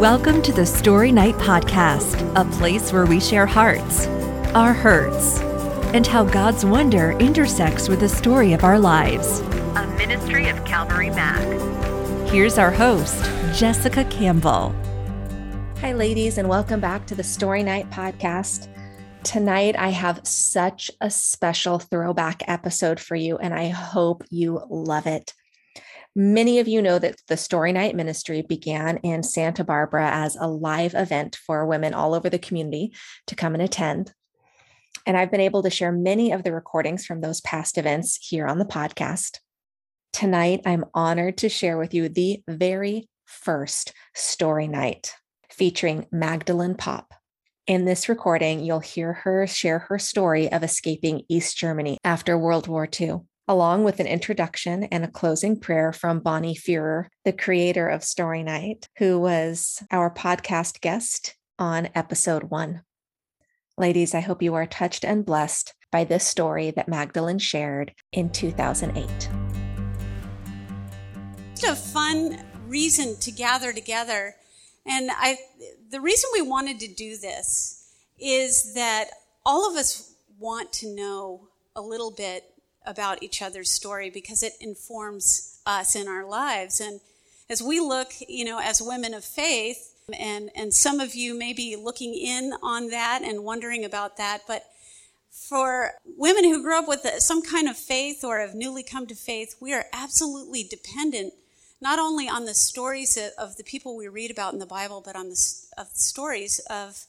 Welcome to the Story Night Podcast, a place where we share hearts, our hurts, and how God's wonder intersects with the story of our lives. A ministry of Calvary Mac. Here's our host, Jessica Campbell. Hi, ladies, and welcome back to the Story Night Podcast. Tonight, I have such a special throwback episode for you, and I hope you love it. Many of you know that the Story Night Ministry began in Santa Barbara as a live event for women all over the community to come and attend. And I've been able to share many of the recordings from those past events here on the podcast. Tonight, I'm honored to share with you the very first Story Night featuring Magdalene Popp. In this recording, you'll hear her share her story of escaping East Germany after World War II along with an introduction and a closing prayer from Bonnie Führer, the creator of Story Night, who was our podcast guest on episode one. Ladies, I hope you are touched and blessed by this story that Magdalene shared in 2008. It's a fun reason to gather together. And I, the reason we wanted to do this is that all of us want to know a little bit about each other's story because it informs us in our lives. And as we look, you know, as women of faith, and, and some of you may be looking in on that and wondering about that, but for women who grew up with some kind of faith or have newly come to faith, we are absolutely dependent not only on the stories of the people we read about in the Bible, but on the, of the stories of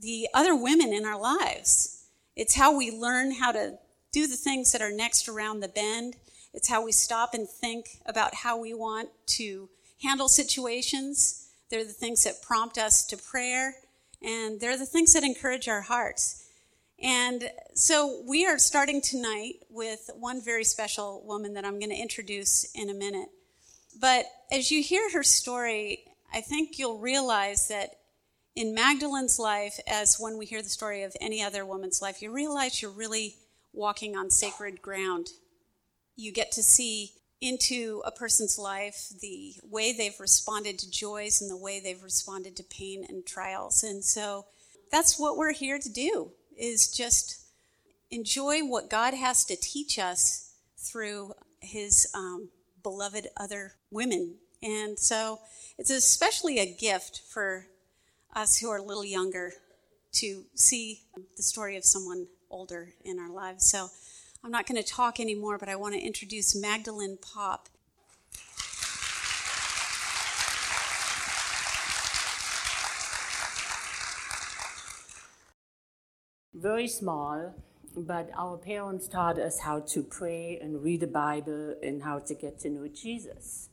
the other women in our lives. It's how we learn how to do the things that are next around the bend. It's how we stop and think about how we want to handle situations. They're the things that prompt us to prayer, and they're the things that encourage our hearts. And so we are starting tonight with one very special woman that I'm going to introduce in a minute. But as you hear her story, I think you'll realize that in Magdalene's life, as when we hear the story of any other woman's life, you realize you're really walking on sacred ground. You get to see into a person's life the way they've responded to joys and the way they've responded to pain and trials. And so that's what we're here to do is just enjoy what God has to teach us through his um, beloved other women. And so it's especially a gift for us who are a little younger to see the story of someone older in our lives. So I'm not going to talk anymore, but I want to introduce Magdalene Popp. Very small, but our parents taught us how to pray and read the Bible and how to get to know Jesus.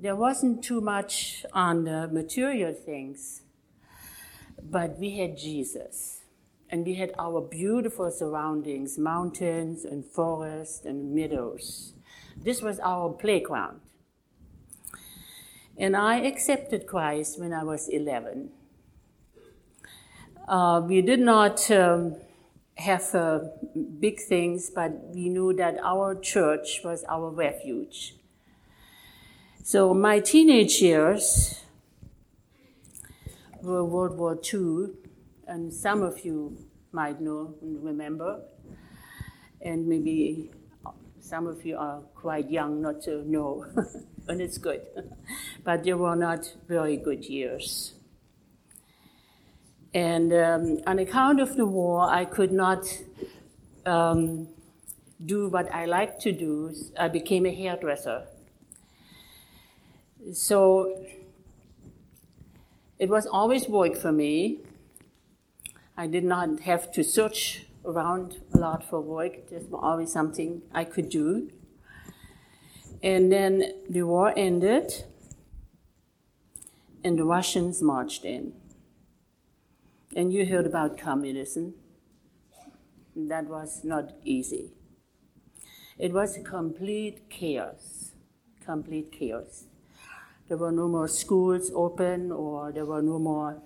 There wasn't too much on the material things, but we had Jesus and we had our beautiful surroundings mountains and forests and meadows. This was our playground. And I accepted Christ when I was 11. Uh, we did not um, have uh, big things, but we knew that our church was our refuge. So my teenage years were World War II, and some of you might know and remember, and maybe some of you are quite young not to know, and it's good. but they were not very good years. And um, on account of the war, I could not um, do what I like to do. I became a hairdresser. So it was always work for me. I did not have to search around a lot for work. There's always something I could do. And then the war ended, and the Russians marched in. And you heard about communism. That was not easy. It was complete chaos, complete chaos. There were no more schools open, or there were no more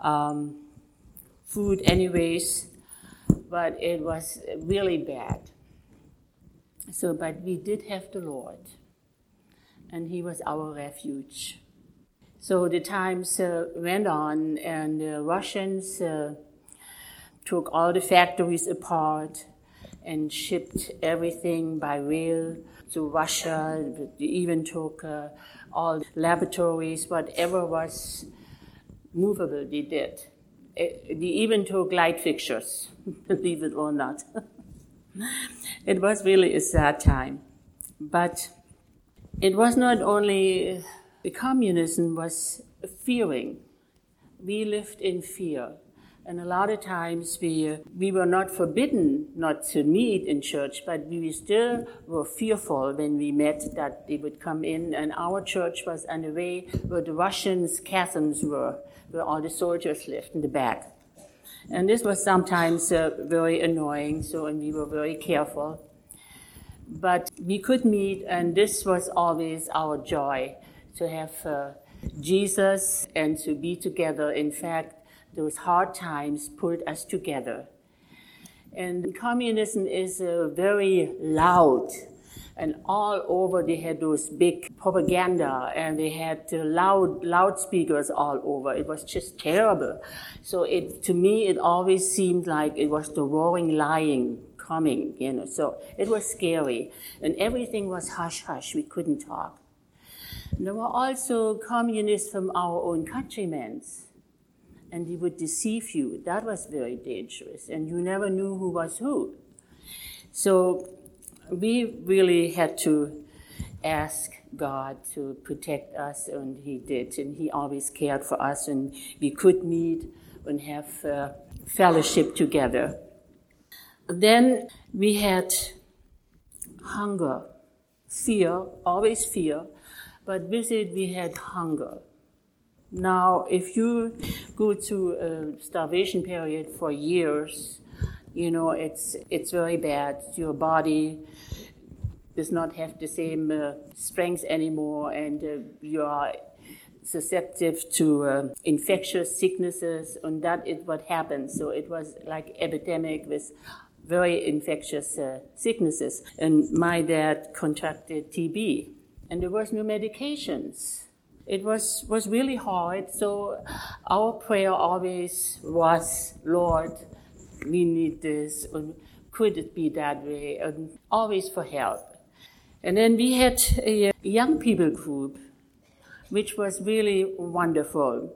um, food anyways, but it was really bad. So, but we did have the Lord, and He was our refuge. So the times uh, went on, and the Russians uh, took all the factories apart and shipped everything by rail to Russia. They even took uh, all laboratories, whatever was movable, they did. They even took light fixtures, believe it or not. it was really a sad time. But it was not only the communism was fearing. We lived in fear. And a lot of times we, uh, we were not forbidden not to meet in church, but we still were fearful when we met that they would come in. And our church was on the way where the Russians' chasms were, where all the soldiers lived in the back. And this was sometimes uh, very annoying, so and we were very careful. But we could meet, and this was always our joy to have uh, Jesus and to be together. In fact, those hard times pulled us together. And communism is very loud. And all over they had those big propaganda and they had loud loudspeakers all over. It was just terrible. So it, to me, it always seemed like it was the roaring lion coming, you know. So it was scary. And everything was hush hush. We couldn't talk. There were also communists from our own countrymen and he would deceive you. That was very dangerous, and you never knew who was who. So we really had to ask God to protect us, and He did, and He always cared for us, and we could meet and have uh, fellowship together. Then we had hunger, fear, always fear, but with it we had hunger. Now, if you go to a starvation period for years, you know, it's, it's very bad. Your body does not have the same uh, strength anymore, and uh, you are susceptible to uh, infectious sicknesses, and that is what happened. So it was like epidemic with very infectious uh, sicknesses. And my dad contracted TB, and there was no medications it was, was really hard. So our prayer always was, Lord, we need this. Could it be that way? And always for help. And then we had a young people group, which was really wonderful.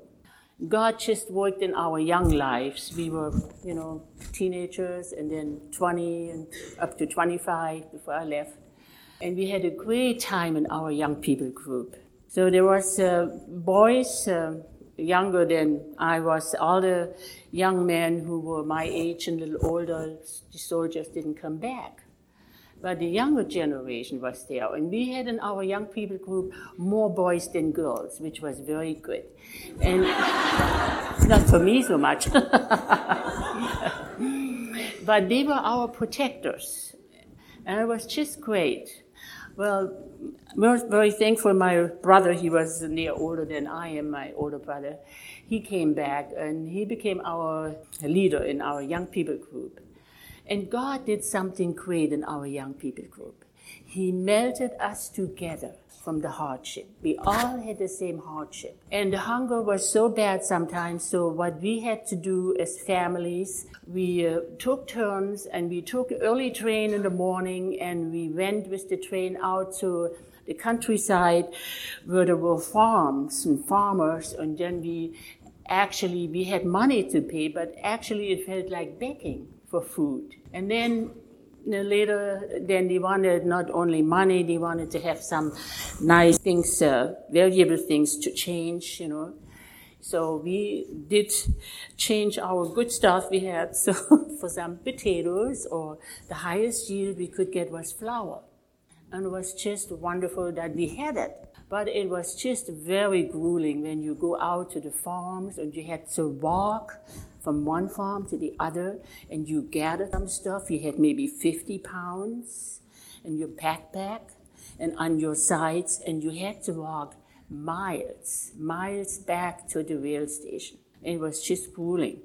God just worked in our young lives. We were, you know, teenagers and then 20 and up to 25 before I left. And we had a great time in our young people group. So there was uh, boys uh, younger than I was. All the young men who were my age and a little older, the soldiers didn't come back. But the younger generation was there. And we had in our young people group more boys than girls, which was very good. And not for me so much. but they were our protectors. And it was just great. Well, we're very thankful. My brother, he was a year older than I am, my older brother. He came back and he became our leader in our young people group. And God did something great in our young people group. He melted us together from the hardship. We all had the same hardship. And the hunger was so bad sometimes. So what we had to do as families, we uh, took turns and we took early train in the morning and we went with the train out to the countryside where there were farms and farmers and then we actually we had money to pay but actually it felt like begging for food and then later, then they wanted not only money, they wanted to have some nice things, uh, valuable things to change, you know. So we did change our good stuff we had. So for some potatoes or the highest yield we could get was flour. And it was just wonderful that we had it. But it was just very grueling when you go out to the farms and you had to walk from one farm to the other and you gathered some stuff. You had maybe 50 pounds in your backpack and on your sides, and you had to walk miles, miles back to the rail station. It was just grueling.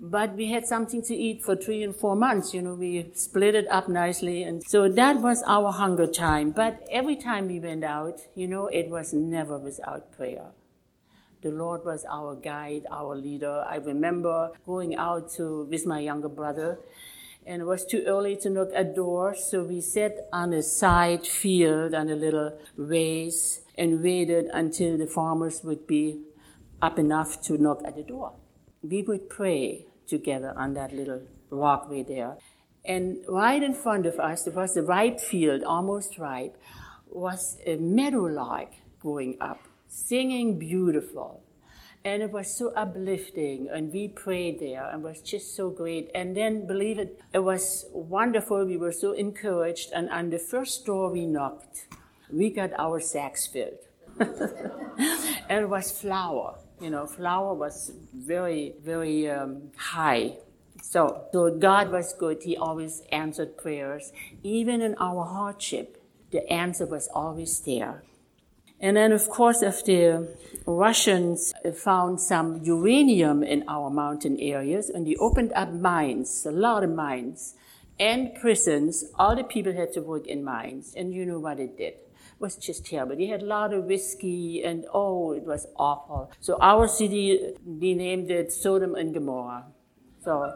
But we had something to eat for three and four months. You know, we split it up nicely. And so that was our hunger time. But every time we went out, you know, it was never without prayer. The Lord was our guide, our leader. I remember going out to with my younger brother, and it was too early to knock at doors, so we sat on a side field on a little race and waited until the farmers would be up enough to knock at the door. We would pray together on that little walkway there. And right in front of us, there was a ripe field, almost ripe, was a meadowlark going up singing beautiful. And it was so uplifting, and we prayed there, and was just so great. And then, believe it, it was wonderful. We were so encouraged. And on the first door we knocked, we got our sacks filled. and it was flour. You know, flour was very, very um, high. So, so God was good. He always answered prayers. Even in our hardship, the answer was always there. And then, of course, if the Russians found some uranium in our mountain areas and they opened up mines, a lot of mines, and prisons, all the people had to work in mines. And you know what it did. It was just terrible. They had a lot of whiskey and oh, it was awful. So our city, they named it Sodom and Gomorrah. So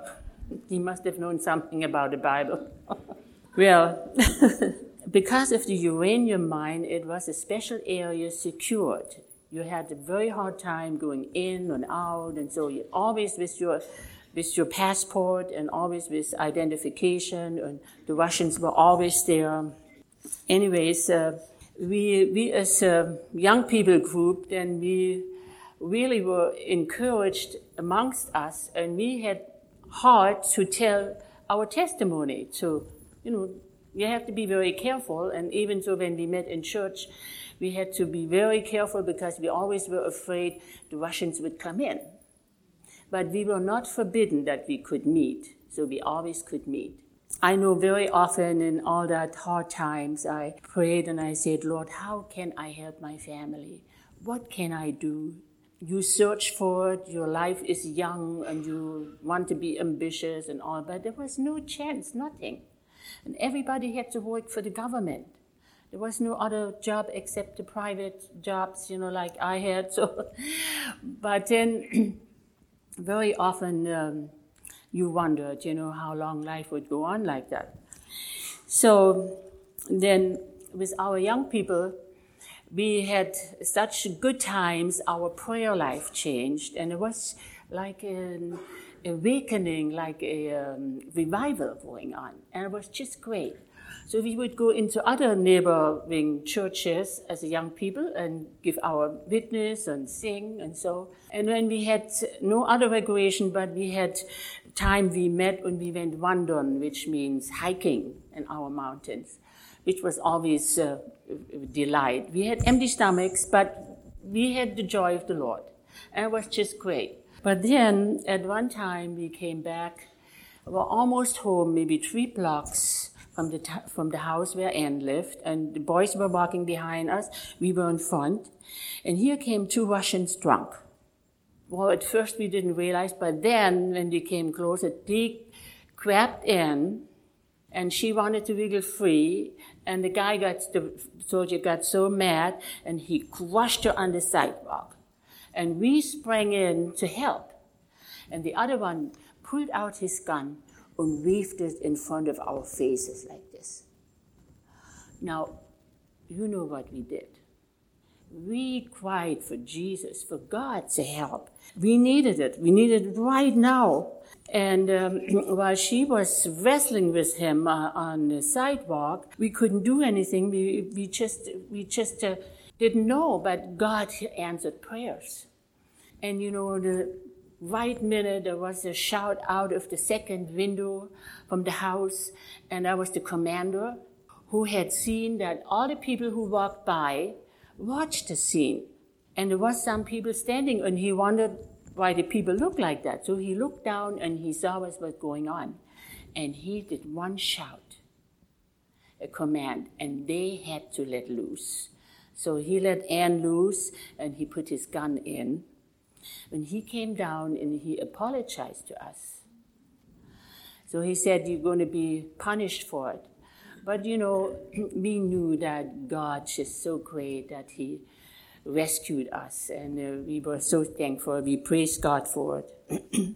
he must have known something about the Bible. well, because of the uranium mine, it was a special area secured. You had a very hard time going in and out, and so you always with your with your passport and always with identification, and the Russians were always there. Anyways, uh, we we as a young people group, then we really were encouraged amongst us, and we had heart to tell our testimony to you know you have to be very careful. And even so, when we met in church, we had to be very careful because we always were afraid the Russians would come in. But we were not forbidden that we could meet, so we always could meet. I know very often in all that hard times, I prayed and I said, Lord, how can I help my family? What can I do? You search for it, your life is young and you want to be ambitious and all, but there was no chance, nothing and everybody had to work for the government. There was no other job except the private jobs, you know, like I had. So, but then, very often um, you wondered, you know, how long life would go on like that. So then, with our young people, we had such good times. Our prayer life changed, and it was like an awakening, like a um, revival going on. And it was just great. So we would go into other neighboring churches as young people and give our witness and sing and so. And when we had no other recreation, but we had time we met and we went wandern, which means hiking in our mountains, which was always uh, a delight. We had empty stomachs, but we had the joy of the Lord. And it was just great. But then at one time we came back, we were almost home, maybe three blocks from the, t- from the house where Anne lived, and the boys were walking behind us, we were in front, and here came two Russians drunk. Well, at first we didn't realize, but then when they came closer, they crept in and she wanted to wiggle free, and the guy got, the soldier got so mad, and he crushed her on the sidewalk and we sprang in to help. And the other one pulled out his gun and waved it in front of our faces like this. Now, you know what we did. We cried for Jesus, for God to help. We needed it. We needed it right now. And um, while she was wrestling with him uh, on the sidewalk, we couldn't do anything. We, we just, we just uh, didn't know, but God answered prayers. And you know, the right minute there was a shout out of the second window from the house, and I was the commander who had seen that all the people who walked by watched the scene. And there was some people standing, and he wondered why the people looked like that. So he looked down and he saw what was going on. And he did one shout, a command, and they had to let loose. So he let Anne loose and he put his gun in. When he came down and he apologized to us. So he said, You're going to be punished for it. But you know, we knew that God is so great that He rescued us, and uh, we were so thankful. We praised God for it.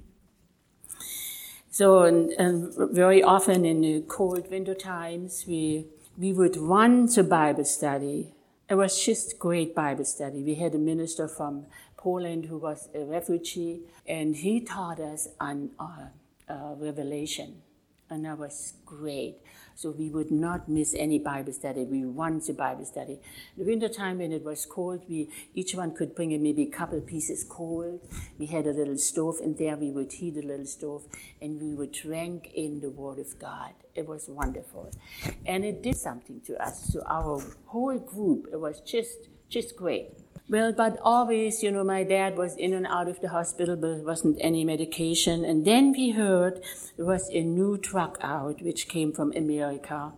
so, and, and, very often in the cold winter times, we we would run to Bible study. It was just great Bible study. We had a minister from Poland who was a refugee, and he taught us on uh, uh, Revelation, and that was great. So we would not miss any Bible study. We wanted a Bible study. In the winter time when it was cold, we each one could bring in maybe a couple pieces cold. We had a little stove and there. We would heat a little stove, and we would drink in the Word of God. It was wonderful, and it did something to us. So our whole group, it was just just great. Well, but always, you know, my dad was in and out of the hospital, but there wasn't any medication. And then we heard there was a new drug out which came from America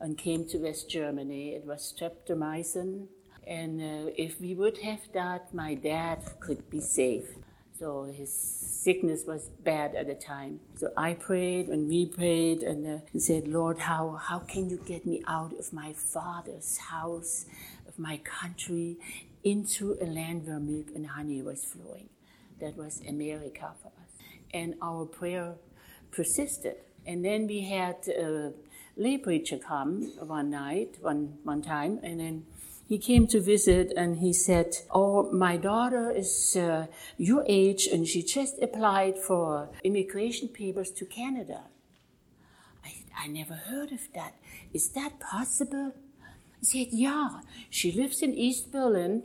and came to West Germany. It was streptomycin. And uh, if we would have that, my dad could be safe. So his sickness was bad at the time. So I prayed and we prayed and uh, said, Lord, how, how can you get me out of my father's house, of my country, into a land where milk and honey was flowing. That was America for us. And our prayer persisted. And then we had a lay preacher come one night, one, one time, and then he came to visit and he said, Oh, my daughter is uh, your age and she just applied for immigration papers to Canada. I, I never heard of that. Is that possible? He said, Yeah, she lives in East Berlin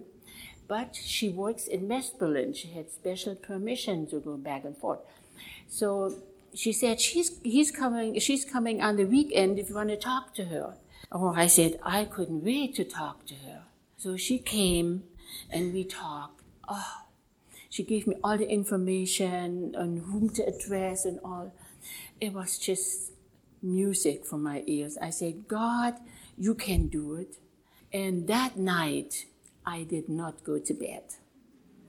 but she works in West Berlin. She had special permission to go back and forth. So she said she's he's coming she's coming on the weekend if you want to talk to her. Oh, I said I couldn't wait to talk to her. So she came and we talked. Oh, she gave me all the information on whom to address and all. It was just music for my ears. I said, God, you can do it. And that night, I did not go to bed.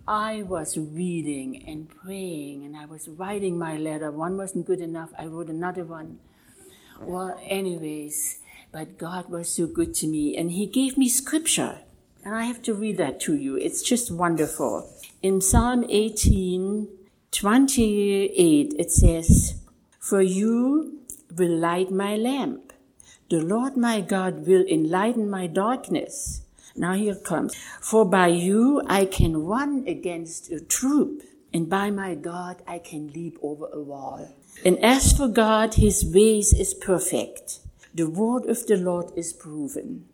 I was reading and praying and I was writing my letter. One wasn't good enough. I wrote another one. Well, anyways, but God was so good to me and He gave me scripture. And I have to read that to you. It's just wonderful. In Psalm 18, 28, it says, For you will light my lamp. The Lord my God will enlighten my darkness. Now here comes. For by you I can run against a troop, and by my God I can leap over a wall. And as for God, his ways is perfect. The word of the Lord is proven.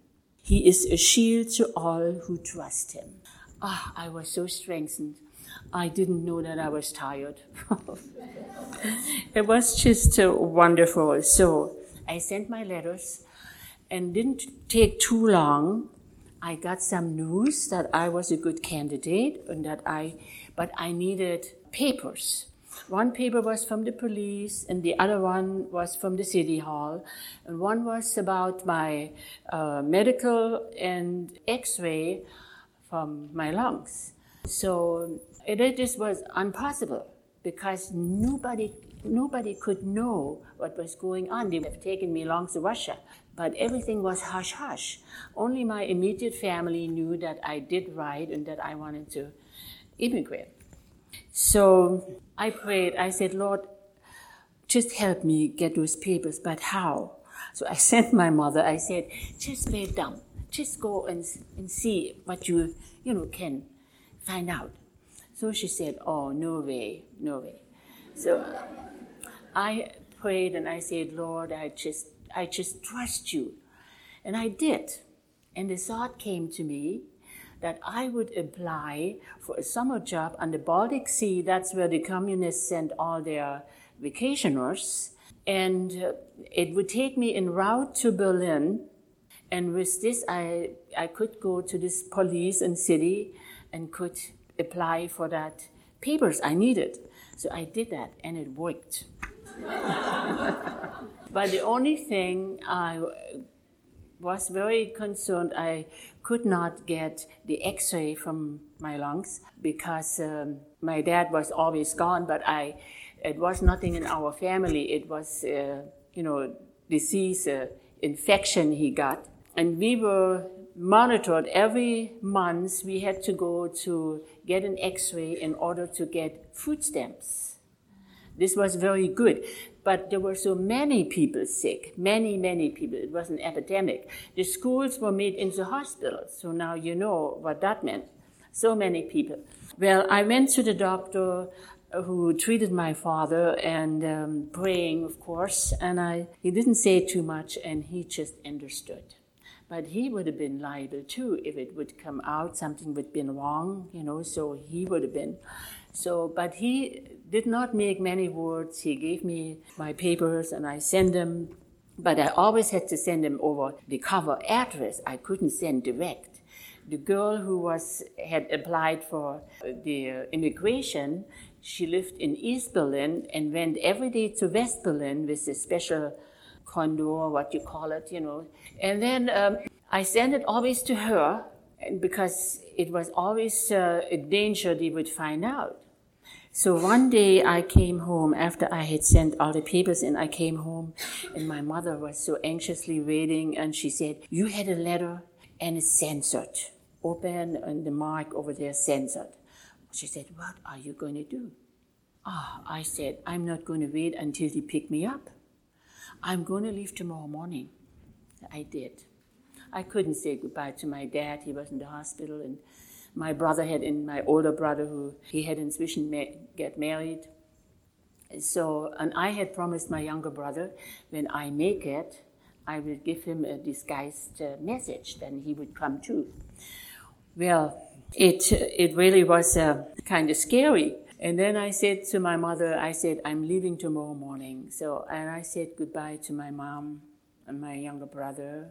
He is a shield to all who trust him. Ah, I was so strengthened. I didn't know that I was tired. it was just uh, wonderful. So I sent my letters and didn't take too long I got some news that I was a good candidate and that I, but I needed papers. One paper was from the police, and the other one was from the city hall, and one was about my uh, medical and X-ray from my lungs. So it, it just was impossible because nobody nobody could know what was going on. They would have taken me along to Russia but everything was hush hush. Only my immediate family knew that I did write and that I wanted to immigrate. So I prayed. I said, Lord, just help me get those papers, but how? So I sent my mother, I said, just lay down. Just go and, and see what you, you know, can find out. So she said, oh, no way, no way. So I prayed and I said, Lord, I just I just trust you. And I did. And the thought came to me that I would apply for a summer job on the Baltic Sea. That's where the communists sent all their vacationers. And uh, it would take me en route to Berlin. And with this, I, I could go to this police and city and could apply for that papers I needed. So I did that and it worked. But the only thing I was very concerned, I could not get the X-ray from my lungs because um, my dad was always gone. But I, it was nothing in our family. It was, uh, you know, disease, uh, infection he got, and we were monitored every month. We had to go to get an x-ray in order to get food stamps. This was very good. But there were so many people sick, many, many people. It was an epidemic. The schools were made into hospitals. So now you know what that meant. So many people. Well, I went to the doctor who treated my father and um, praying, of course. And I, he didn't say too much, and he just understood. But he would have been liable too if it would come out something would have been wrong, you know. So he would have been. So, but he did not make many words. He gave me my papers, and I sent them. But I always had to send them over the cover address. I couldn't send direct the girl who was had applied for the immigration she lived in East Berlin and went every day to West Berlin with a special condor, what you call it, you know. And then um, I sent it always to her because it was always uh, a danger they would find out. So one day I came home after I had sent all the papers and I came home and my mother was so anxiously waiting and she said, you had a letter and it's censored. Open and the mark over there censored. She said, What are you going to do? Ah, I said, I'm not going to wait until he pick me up. I'm going to leave tomorrow morning. I did. I couldn't say goodbye to my dad. He was in the hospital, and my brother had, in my older brother, who he had in ma- get married. So, and I had promised my younger brother, when I make it, I will give him a disguised uh, message. Then he would come too. Well, it, it really was uh, kind of scary. And then I said to my mother, I said, I'm leaving tomorrow morning. So, and I said goodbye to my mom and my younger brother.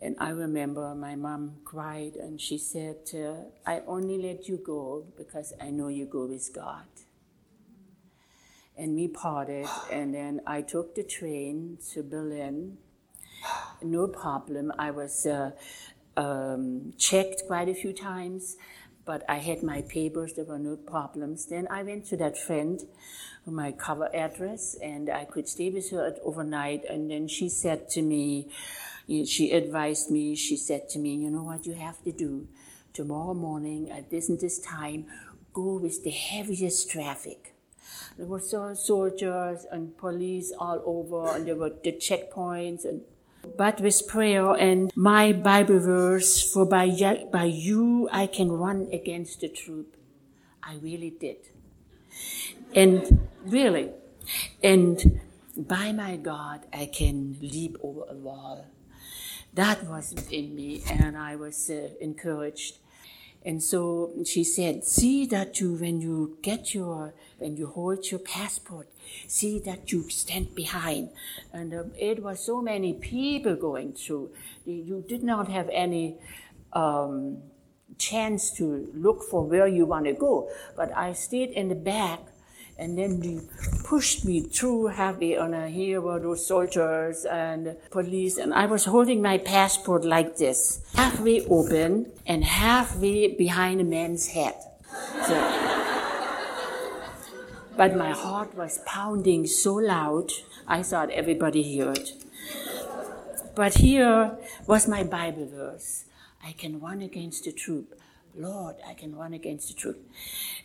And I remember my mom cried and she said, uh, I only let you go because I know you go with God. And we parted, and then I took the train to Berlin. No problem. I was uh, um, checked quite a few times, but I had my papers, there were no problems. Then I went to that friend, my cover address, and I could stay with her overnight. And then she said to me, she advised me, she said to me, you know what you have to do? Tomorrow morning at this and this time, go with the heaviest traffic. There were soldiers and police all over, and there were the checkpoints and but with prayer and my Bible verse, for by, by you I can run against the troop. I really did. And really, and by my God, I can leap over a wall. That was in me, and I was uh, encouraged. And so she said, see that you, when you get your, when you hold your passport, see that you stand behind. And um, it was so many people going through. You did not have any um, chance to look for where you want to go. But I stayed in the back and then they pushed me through heavy on a here were those soldiers and police and I was holding my passport like this, halfway open and halfway behind a man's head. So, but my heart was pounding so loud, I thought everybody heard. But here was my Bible verse. I can run against the troop. Lord, I can run against the troop.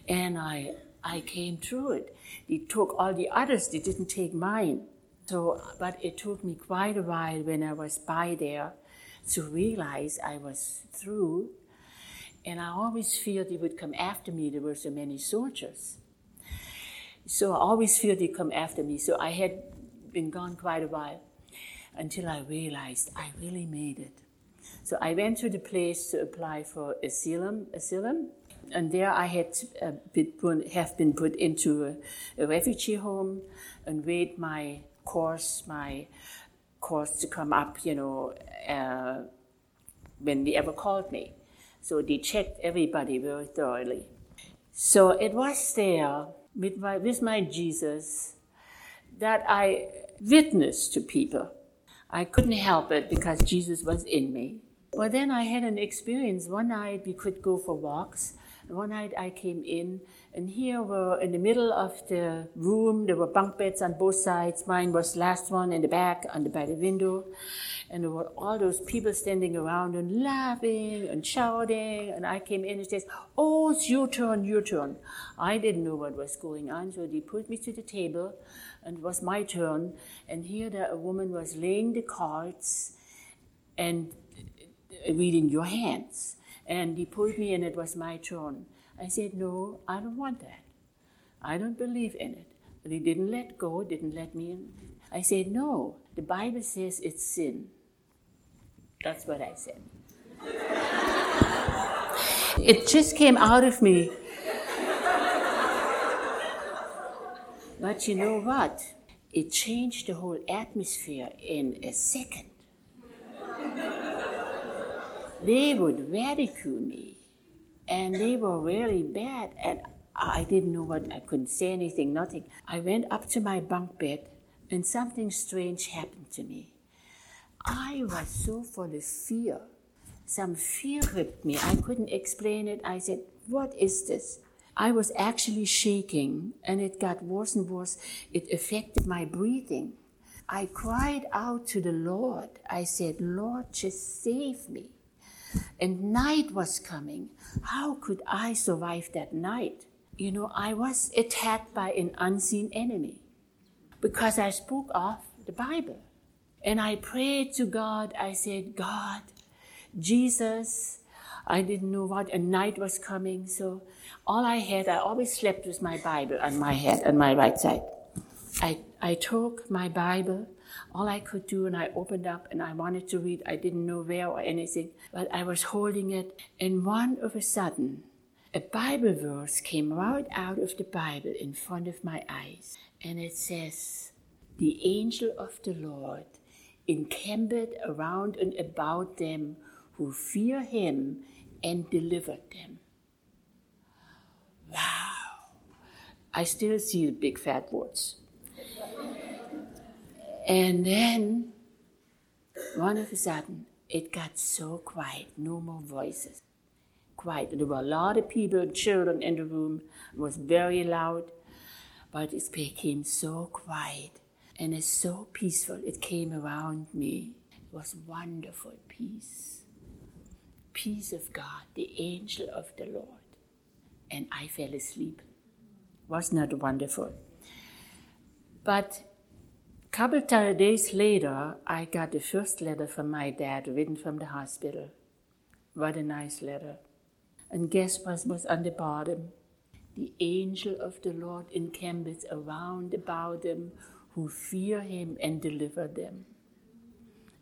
And I I came through it. They took all the others, they didn't take mine. So, but it took me quite a while when I was by there to realize I was through. And I always feared they would come after me. There were so many soldiers. So I always feared they'd come after me. So I had been gone quite a while until I realized I really made it. So I went to the place to apply for asylum, asylum, and there I had uh, been put, have been put into a, a, refugee home and wait my course, my course to come up, you know, uh, when they ever called me. So they checked everybody very thoroughly. So it was there with my, with my Jesus that I witnessed to people. I couldn't help it because Jesus was in me. But then I had an experience. One night we could go for walks One night I came in, and here were in the middle of the room, there were bunk beds on both sides. Mine was last one in the back, on under by the window. And there were all those people standing around and laughing and shouting. And I came in and says, Oh, it's your turn, your turn. I didn't know what was going on, so they put me to the table, and it was my turn. And here the, a woman was laying the cards and uh, reading your hands. And he pulled me in, it was my turn. I said, No, I don't want that. I don't believe in it. But he didn't let go, didn't let me in. I said, No, the Bible says it's sin. That's what I said. it just came out of me. But you know what? It changed the whole atmosphere in a second. They would ridicule me, and they were really bad, and I didn't know what, I couldn't say anything, nothing. I went up to my bunk bed, and something strange happened to me. I was so full of fear. Some fear gripped me. I couldn't explain it. I said, What is this? I was actually shaking, and it got worse and worse. It affected my breathing. I cried out to the Lord. I said, Lord, just save me. And night was coming. How could I survive that night? You know, I was attacked by an unseen enemy because I spoke of the Bible. And I prayed to God. I said, God, Jesus, I didn't know what a night was coming. So all I had, I always slept with my Bible on my head, on my right side. I, I took my Bible, all I could do, and I opened up and I wanted to read. I didn't know where or anything, but I was holding it. And one of a sudden, a Bible verse came right out of the Bible in front of my eyes. And it says, The angel of the Lord encamped around and about them who fear him and delivered them. Wow. I still see the big fat words. And then, one of a sudden, it got so quiet, no more voices. Quiet. There were a lot of people, and children in the room. It was very loud, but it became so quiet and it's so peaceful. It came around me. It was wonderful peace. Peace of God, the angel of the Lord. And I fell asleep. Was not wonderful. But couple of days later, I got the first letter from my dad written from the hospital. What a nice letter. And guess what was on the bottom? The angel of the Lord encampeth around about them who fear him and deliver them.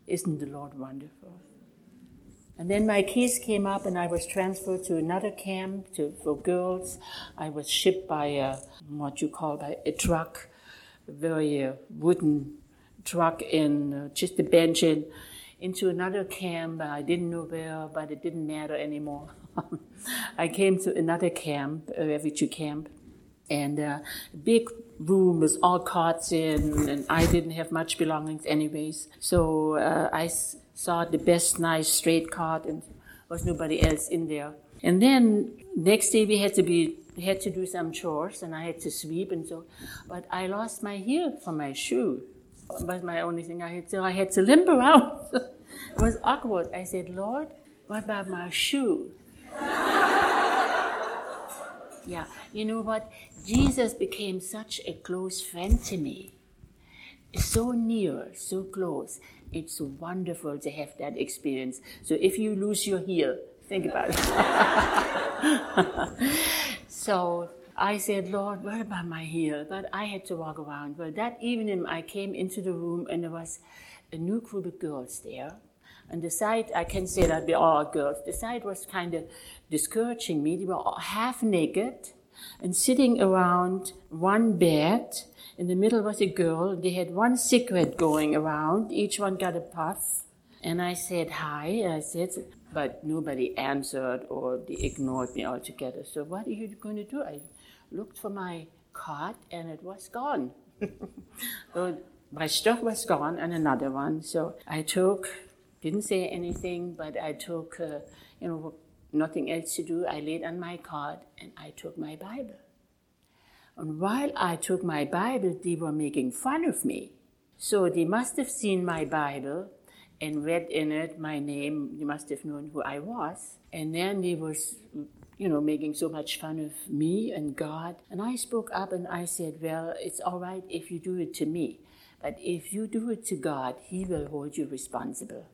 Isn't the Lord wonderful? And then my case came up, and I was transferred to another camp to, for girls. I was shipped by a, what you call by a truck, very uh, wooden truck and uh, just a bench in, into another camp. I didn't know where, but it didn't matter anymore. I came to another camp, a refugee camp, and a big room with all cots in, and I didn't have much belongings anyways. So uh, saw the best, nice straight cot, and was nobody else in there. And then next day we had to be had to do some chores, and I had to sweep and so. But I lost my heel from my shoe. was my only thing I had, so I had to limp around. it was awkward. I said, Lord, what about my shoe? yeah, you know what? Jesus became such a close friend to me. So near, so close. It's wonderful to have that experience. So if you lose your heel, think about it. so I said, Lord, what about my heel? But I had to walk around. Well, that evening I came into the room and there was a new group of girls there. And the side, I can say that we all girls, the side was kind of discouraging me. They were half naked and sitting around one bed. In the middle was a girl. They had one cigarette going around. Each one got a puff. And I said hi. I said, but nobody answered or they ignored me altogether. So what are you going to do? I looked for my card and it was gone. so my stuff was gone and another one. So I took, didn't say anything, but I took, uh, you know, nothing else to do, I laid on my cot and I took my Bible. And while I took my Bible, they were making fun of me. So they must have seen my Bible and read in it my name. You must have known who I was. And then they was, you know, making so much fun of me and God. And I spoke up and I said, well, it's all right if you do it to me. But if you do it to God, He will hold you responsible.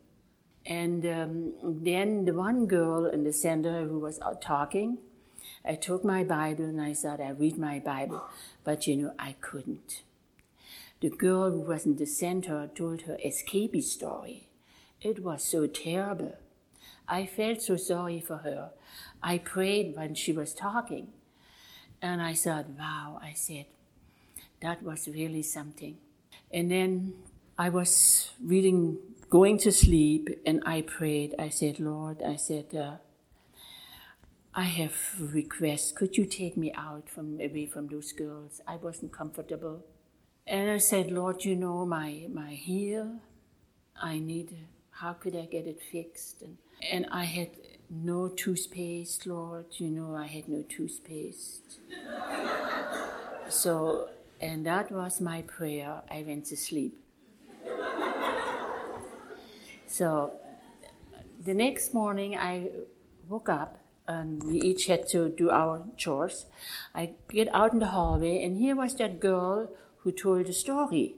And um, then the one girl in the center who was out talking, I took my Bible and I said, I'd read my Bible, but you know, I couldn't. The girl who was in the center told her escapee story. It was so terrible. I felt so sorry for her. I prayed when she was talking. And I thought, wow, I said, that was really something. And then I was reading, going to sleep, and I prayed. I said, Lord, I said, uh, I have requests. Could you take me out from away from those girls? I wasn't comfortable. And I said, Lord, you know my my heel. I need. How could I get it fixed? And, and I had no toothpaste, Lord. You know I had no toothpaste. so, and that was my prayer. I went to sleep. so, the next morning I woke up and we each had to do our chores. I get out in the hallway, and here was that girl who told the story.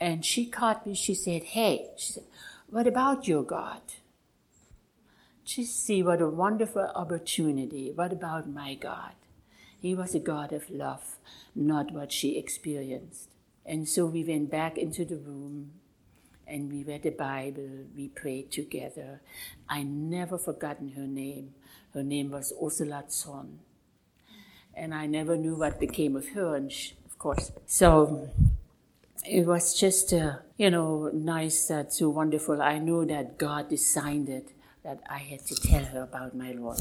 And she caught me, she said, Hey, she said, what about your God? Just see what a wonderful opportunity. What about my God? He was a God of love, not what she experienced. And so we went back into the room and we read the Bible, we prayed together. I never forgotten her name. Her name was Ursula Zorn. And I never knew what became of her, and she, of course. So it was just, uh, you know, nice, uh, so wonderful. I knew that God designed it, that I had to tell her about my Lord.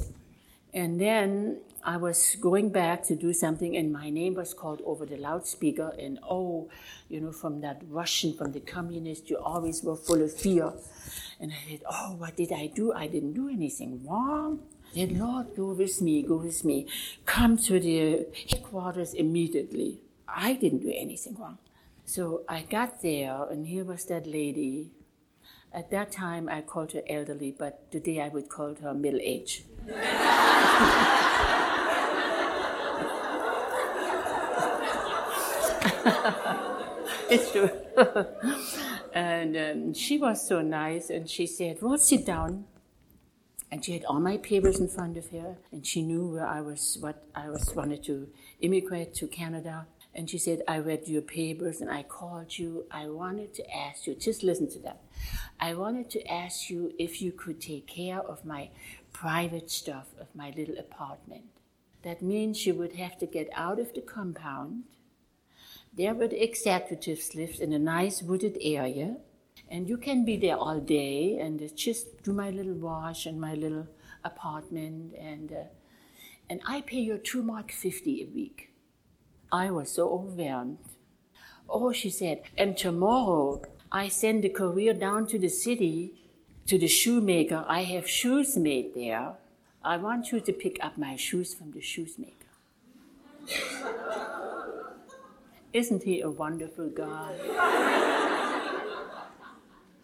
And then I was going back to do something, and my name was called over the loudspeaker. And oh, you know, from that Russian, from the communist, you always were full of fear. And I said, Oh, what did I do? I didn't do anything wrong. Said, Lord, go with me, go with me. Come to the headquarters immediately. I didn't do anything wrong. So I got there, and here was that lady. At that time, I called her elderly, but today I would call her middle age. it's true. and um, she was so nice, and she said, "Well, sit down." And she had all my papers in front of her, and she knew where I was, what I was wanted to immigrate to Canada. And she said, I read your papers and I called you. I wanted to ask you, just listen to that. I wanted to ask you if you could take care of my private stuff of my little apartment. That means you would have to get out of the compound. There were the executives lived in a nice wooded area. And you can be there all day and just do my little wash and my little apartment. And, uh, and I pay you two mark fifty a week. I was so overwhelmed. Oh, she said, and tomorrow I send the courier down to the city to the shoemaker. I have shoes made there. I want you to pick up my shoes from the shoemaker. Isn't he a wonderful God?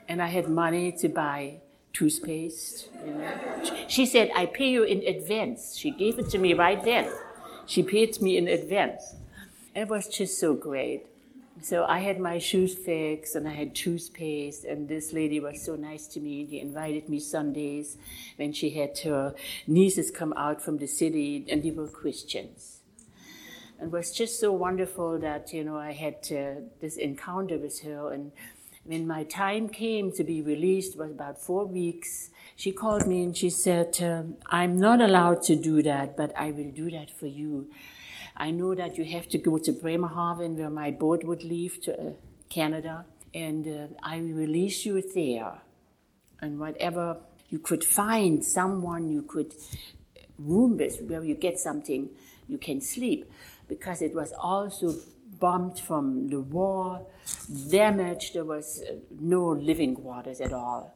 and I had money to buy toothpaste. You know. She said, I pay you in advance. She gave it to me right then. She paid me in advance. It was just so great. So I had my shoes fixed and I had toothpaste, and this lady was so nice to me. She invited me Sundays when she had her nieces come out from the city, and they were Christians. And it was just so wonderful that, you know, I had uh, this encounter with her. And when my time came to be released, was about four weeks, she called me and she said, um, I'm not allowed to do that, but I will do that for you. I know that you have to go to Bremerhaven, where my boat would leave to uh, Canada, and uh, I release you there. And whatever you could find, someone you could room with, where you get something, you can sleep, because it was also bombed from the war, damaged. There was uh, no living quarters at all.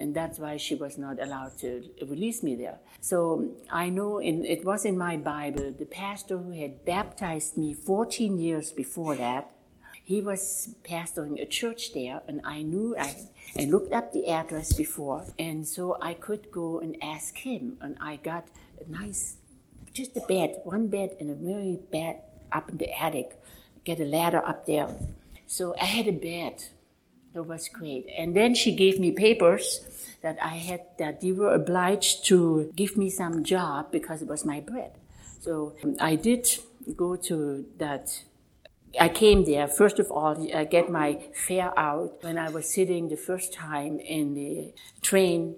And that's why she was not allowed to release me there. So I know in, it was in my Bible, the pastor who had baptized me 14 years before that, he was pastoring a church there, and I knew I, I looked up the address before, and so I could go and ask him, and I got a nice, just a bed, one bed and a very bed up in the attic, get a ladder up there. So I had a bed that was great. And then she gave me papers that I had that they were obliged to give me some job because it was my bread. So um, I did go to that. I came there. First of all, I get my fare out when I was sitting the first time in the train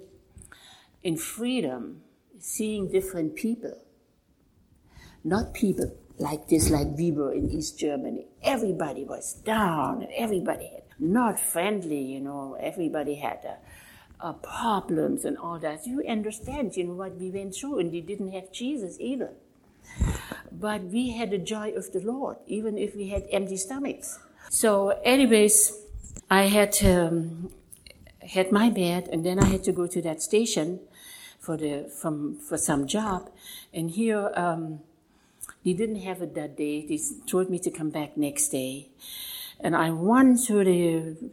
in freedom, seeing different people. Not people like this, like we were in East Germany. Everybody was down and everybody had not friendly, you know, everybody had uh, uh, problems and all that. You understand, you know, what we went through, and we didn't have Jesus either. But we had the joy of the Lord, even if we had empty stomachs. So, anyways, I had um, had my bed, and then I had to go to that station for the from for some job, and here. Um, they didn't have it that day. They told me to come back next day. And I went to the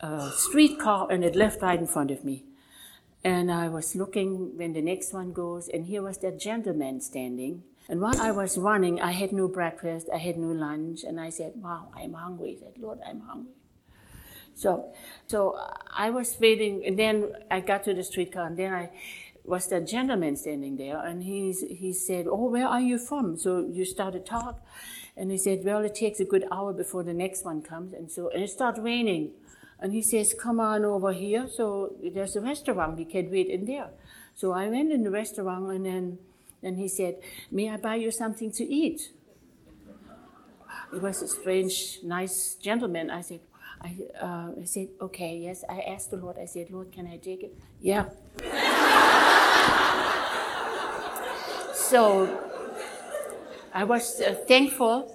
uh, streetcar and it left right in front of me. And I was looking when the next one goes, and here was that gentleman standing. And while I was running, I had no breakfast, I had no lunch, and I said, Wow, I'm hungry. I said, Lord, I'm hungry. So, so I was waiting, and then I got to the streetcar, and then I was that gentleman standing there, and he's, he said, "Oh, where are you from?" So you started talk, and he said, "Well, it takes a good hour before the next one comes," and so and it started raining, and he says, "Come on over here." So there's a restaurant. We can wait in there. So I went in the restaurant, and then then he said, "May I buy you something to eat?" It was a strange, nice gentleman. I said, I, uh, I said, okay, yes. I asked the Lord, I said, Lord, can I take it? Yeah. so I was uh, thankful,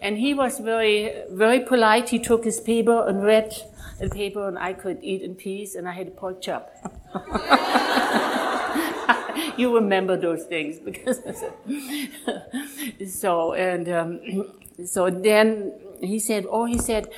and he was very, very polite. He took his paper and read the paper, and I could eat in peace, and I had a pork chop. you remember those things because so and um, so then he said, oh, he said,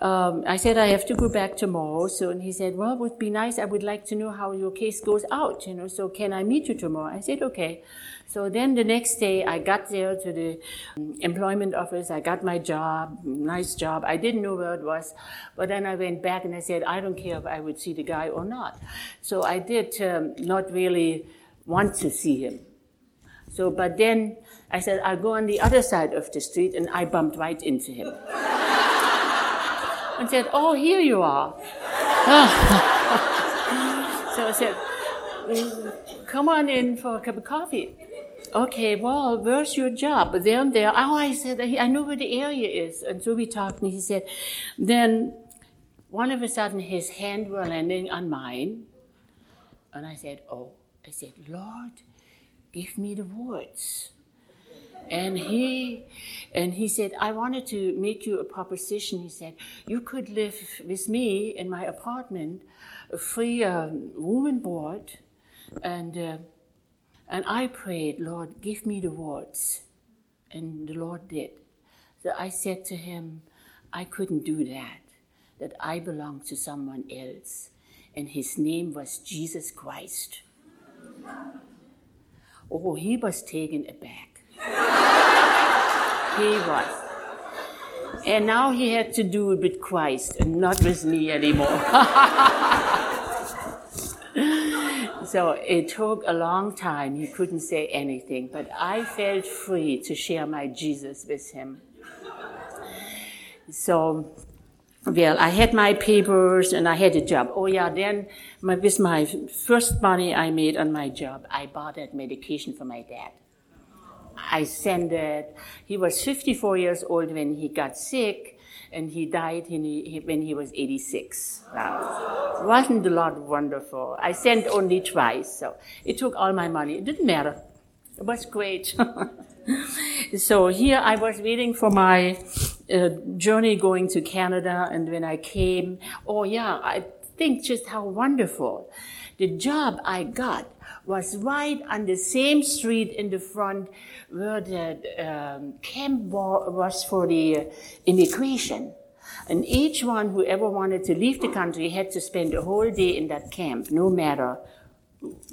um, I said, I have to go back tomorrow. So, and he said, well, it would be nice. I would like to know how your case goes out, you know, so can I meet you tomorrow? I said, okay. So then the next day I got there to the um, employment office. I got my job, nice job. I didn't know where it was. But then I went back and I said, I don't care if I would see the guy or not. So I did um, not really want to see him. So, but then I said, I'll go on the other side of the street, and I bumped right into him. and said, Oh, here you are. so I said, Come on in for a cup of coffee. Okay, well, where's your job? There and there. Oh, I said, I know where the area is. And so we talked, and he said, Then one of a sudden his hand were landing on mine. And I said, Oh, I said, Lord, give me the words. And he, and he said, I wanted to make you a proposition. He said, you could live with me in my apartment, free um, room and board. And, uh, and I prayed, Lord, give me the words. And the Lord did. So I said to him, I couldn't do that, that I belong to someone else. And his name was Jesus Christ. Oh, he was taken aback. he was. And now he had to do it with Christ and not with me anymore. so it took a long time. He couldn't say anything, but I felt free to share my Jesus with him. So, well, I had my papers and I had a job. Oh yeah, then my, with my first money I made on my job, I bought that medication for my dad. I sent it. He was 54 years old when he got sick, and he died he, when he was 86. Wow. Wasn't the Lord wonderful? I sent only twice, so it took all my money. It didn't matter. It was great. so here I was waiting for my uh, journey going to Canada, and when I came, oh yeah, I think just how wonderful. The job I got was right on the same street in the front where the um, camp was for the uh, immigration. And each one, whoever wanted to leave the country, had to spend a whole day in that camp, no matter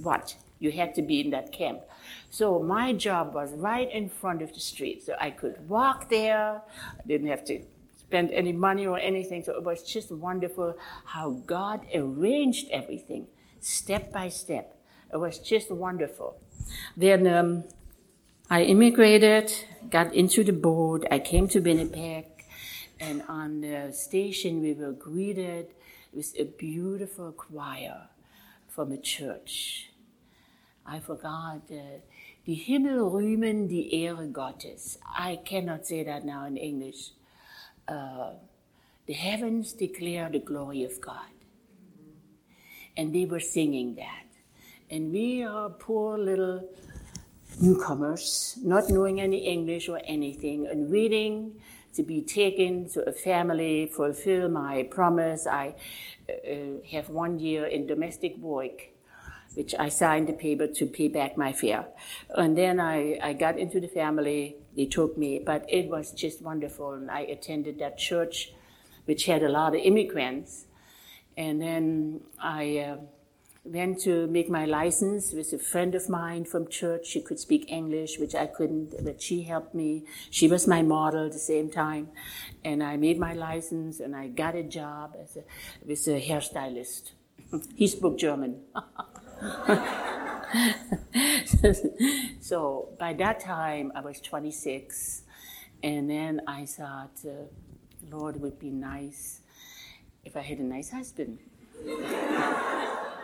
what. You had to be in that camp. So my job was right in front of the street. So I could walk there. I didn't have to spend any money or anything. So it was just wonderful how God arranged everything step by step. It was just wonderful. Then um, I immigrated, got into the boat. I came to Winnipeg, and on the station we were greeted with a beautiful choir from a church. I forgot. Uh, die Himmel rühmen die Ehre Gottes. I cannot say that now in English. Uh, the heavens declare the glory of God. And they were singing that. And we are poor little newcomers, not knowing any English or anything, and waiting to be taken to a family, fulfill my promise. I uh, uh have one year in domestic work which I signed the paper to pay back my fare. And then I, I got into the family, they took me, but it was just wonderful. And I attended that church, which had a lot of immigrants. And then I uh, went to make my license with a friend of mine from church. She could speak English, which I couldn't, but she helped me. She was my model at the same time. And I made my license and I got a job as a, with a hairstylist. he spoke German. so by that time, I was 26, and then I thought, uh, Lord, it would be nice if I had a nice husband.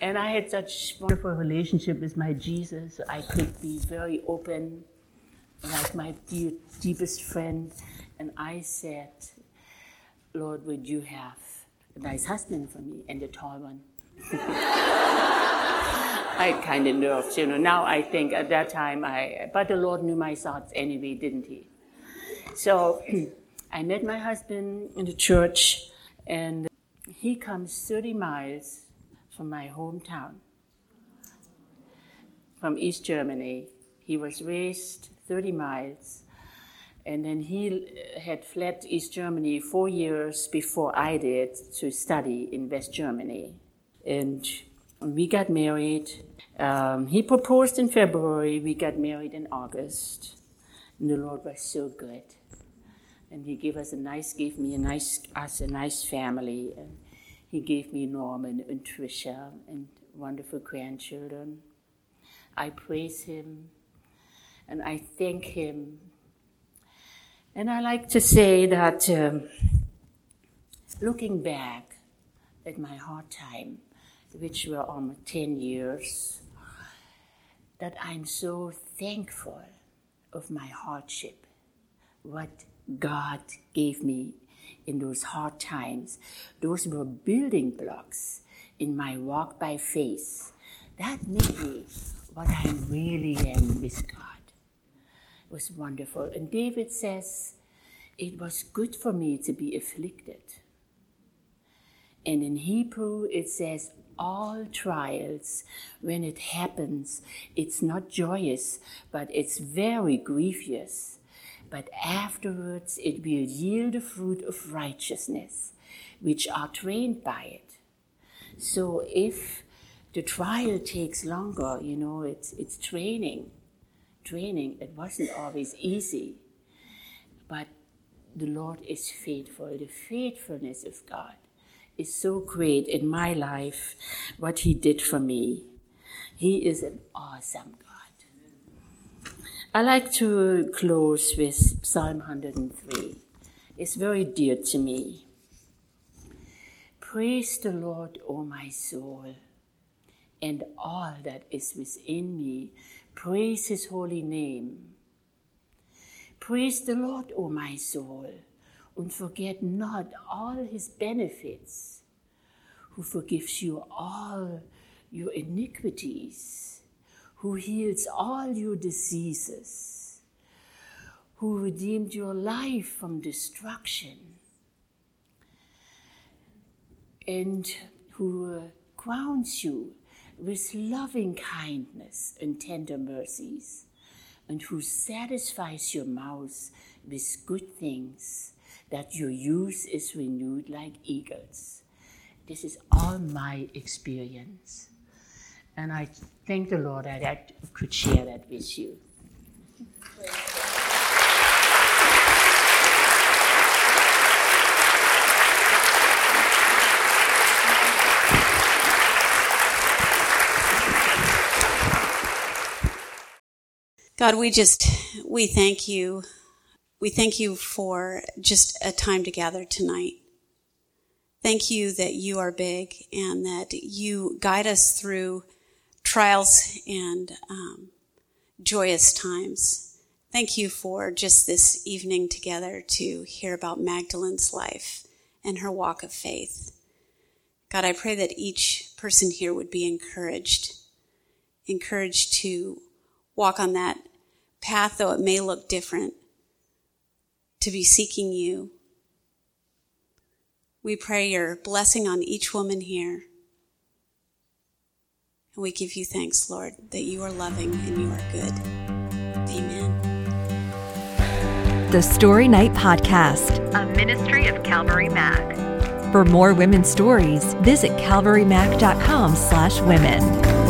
and I had such wonderful relationship with my Jesus. I could be very open, like my dear, deepest friend. And I said, Lord, would you have a nice husband for me and a tall one? I kind of nerves, you know. Now I think at that time I, but the Lord knew my thoughts anyway, didn't He? So I met my husband in the church, and he comes 30 miles from my hometown, from East Germany. He was raised 30 miles, and then he had fled East Germany four years before I did to study in West Germany and we got married. Um, he proposed in February. We got married in August. And the Lord was so good. And he gave us a nice, gave me a nice, us a nice family. And he gave me Norman and Trisha and wonderful grandchildren. I praise him and I thank him. And I like to say that um, looking back at my hard time, which were almost 10 years, that I'm so thankful of my hardship, what God gave me in those hard times. Those were building blocks in my walk by faith. That made me what I really am with God. It was wonderful. And David says, It was good for me to be afflicted. And in Hebrew, it says, all trials, when it happens, it's not joyous, but it's very grievous. But afterwards, it will yield the fruit of righteousness, which are trained by it. So if the trial takes longer, you know, it's, it's training. Training, it wasn't always easy. But the Lord is faithful, the faithfulness of God is so great in my life, what He did for me. He is an awesome God. I like to close with Psalm 103. It's very dear to me. Praise the Lord, O my soul, and all that is within me. Praise His holy name. Praise the Lord, O my soul and forget not all his benefits, who forgives you all your iniquities, who heals all your diseases, who redeemed your life from destruction, and who crowns you with loving kindness and tender mercies, and who satisfies your mouth with good things, that your youth is renewed like eagles. This is all my experience. And I thank the Lord that I could share that with you. God, we just, we thank you. We thank you for just a time together tonight. Thank you that you are big and that you guide us through trials and um, joyous times. Thank you for just this evening together to hear about Magdalene's life and her walk of faith. God, I pray that each person here would be encouraged, encouraged to walk on that path, though it may look different, to be seeking you. We pray your blessing on each woman here. And we give you thanks, Lord, that you are loving and you are good. Amen. The Story Night Podcast, a ministry of Calvary Mac. For more women's stories, visit calvarymac.com slash women.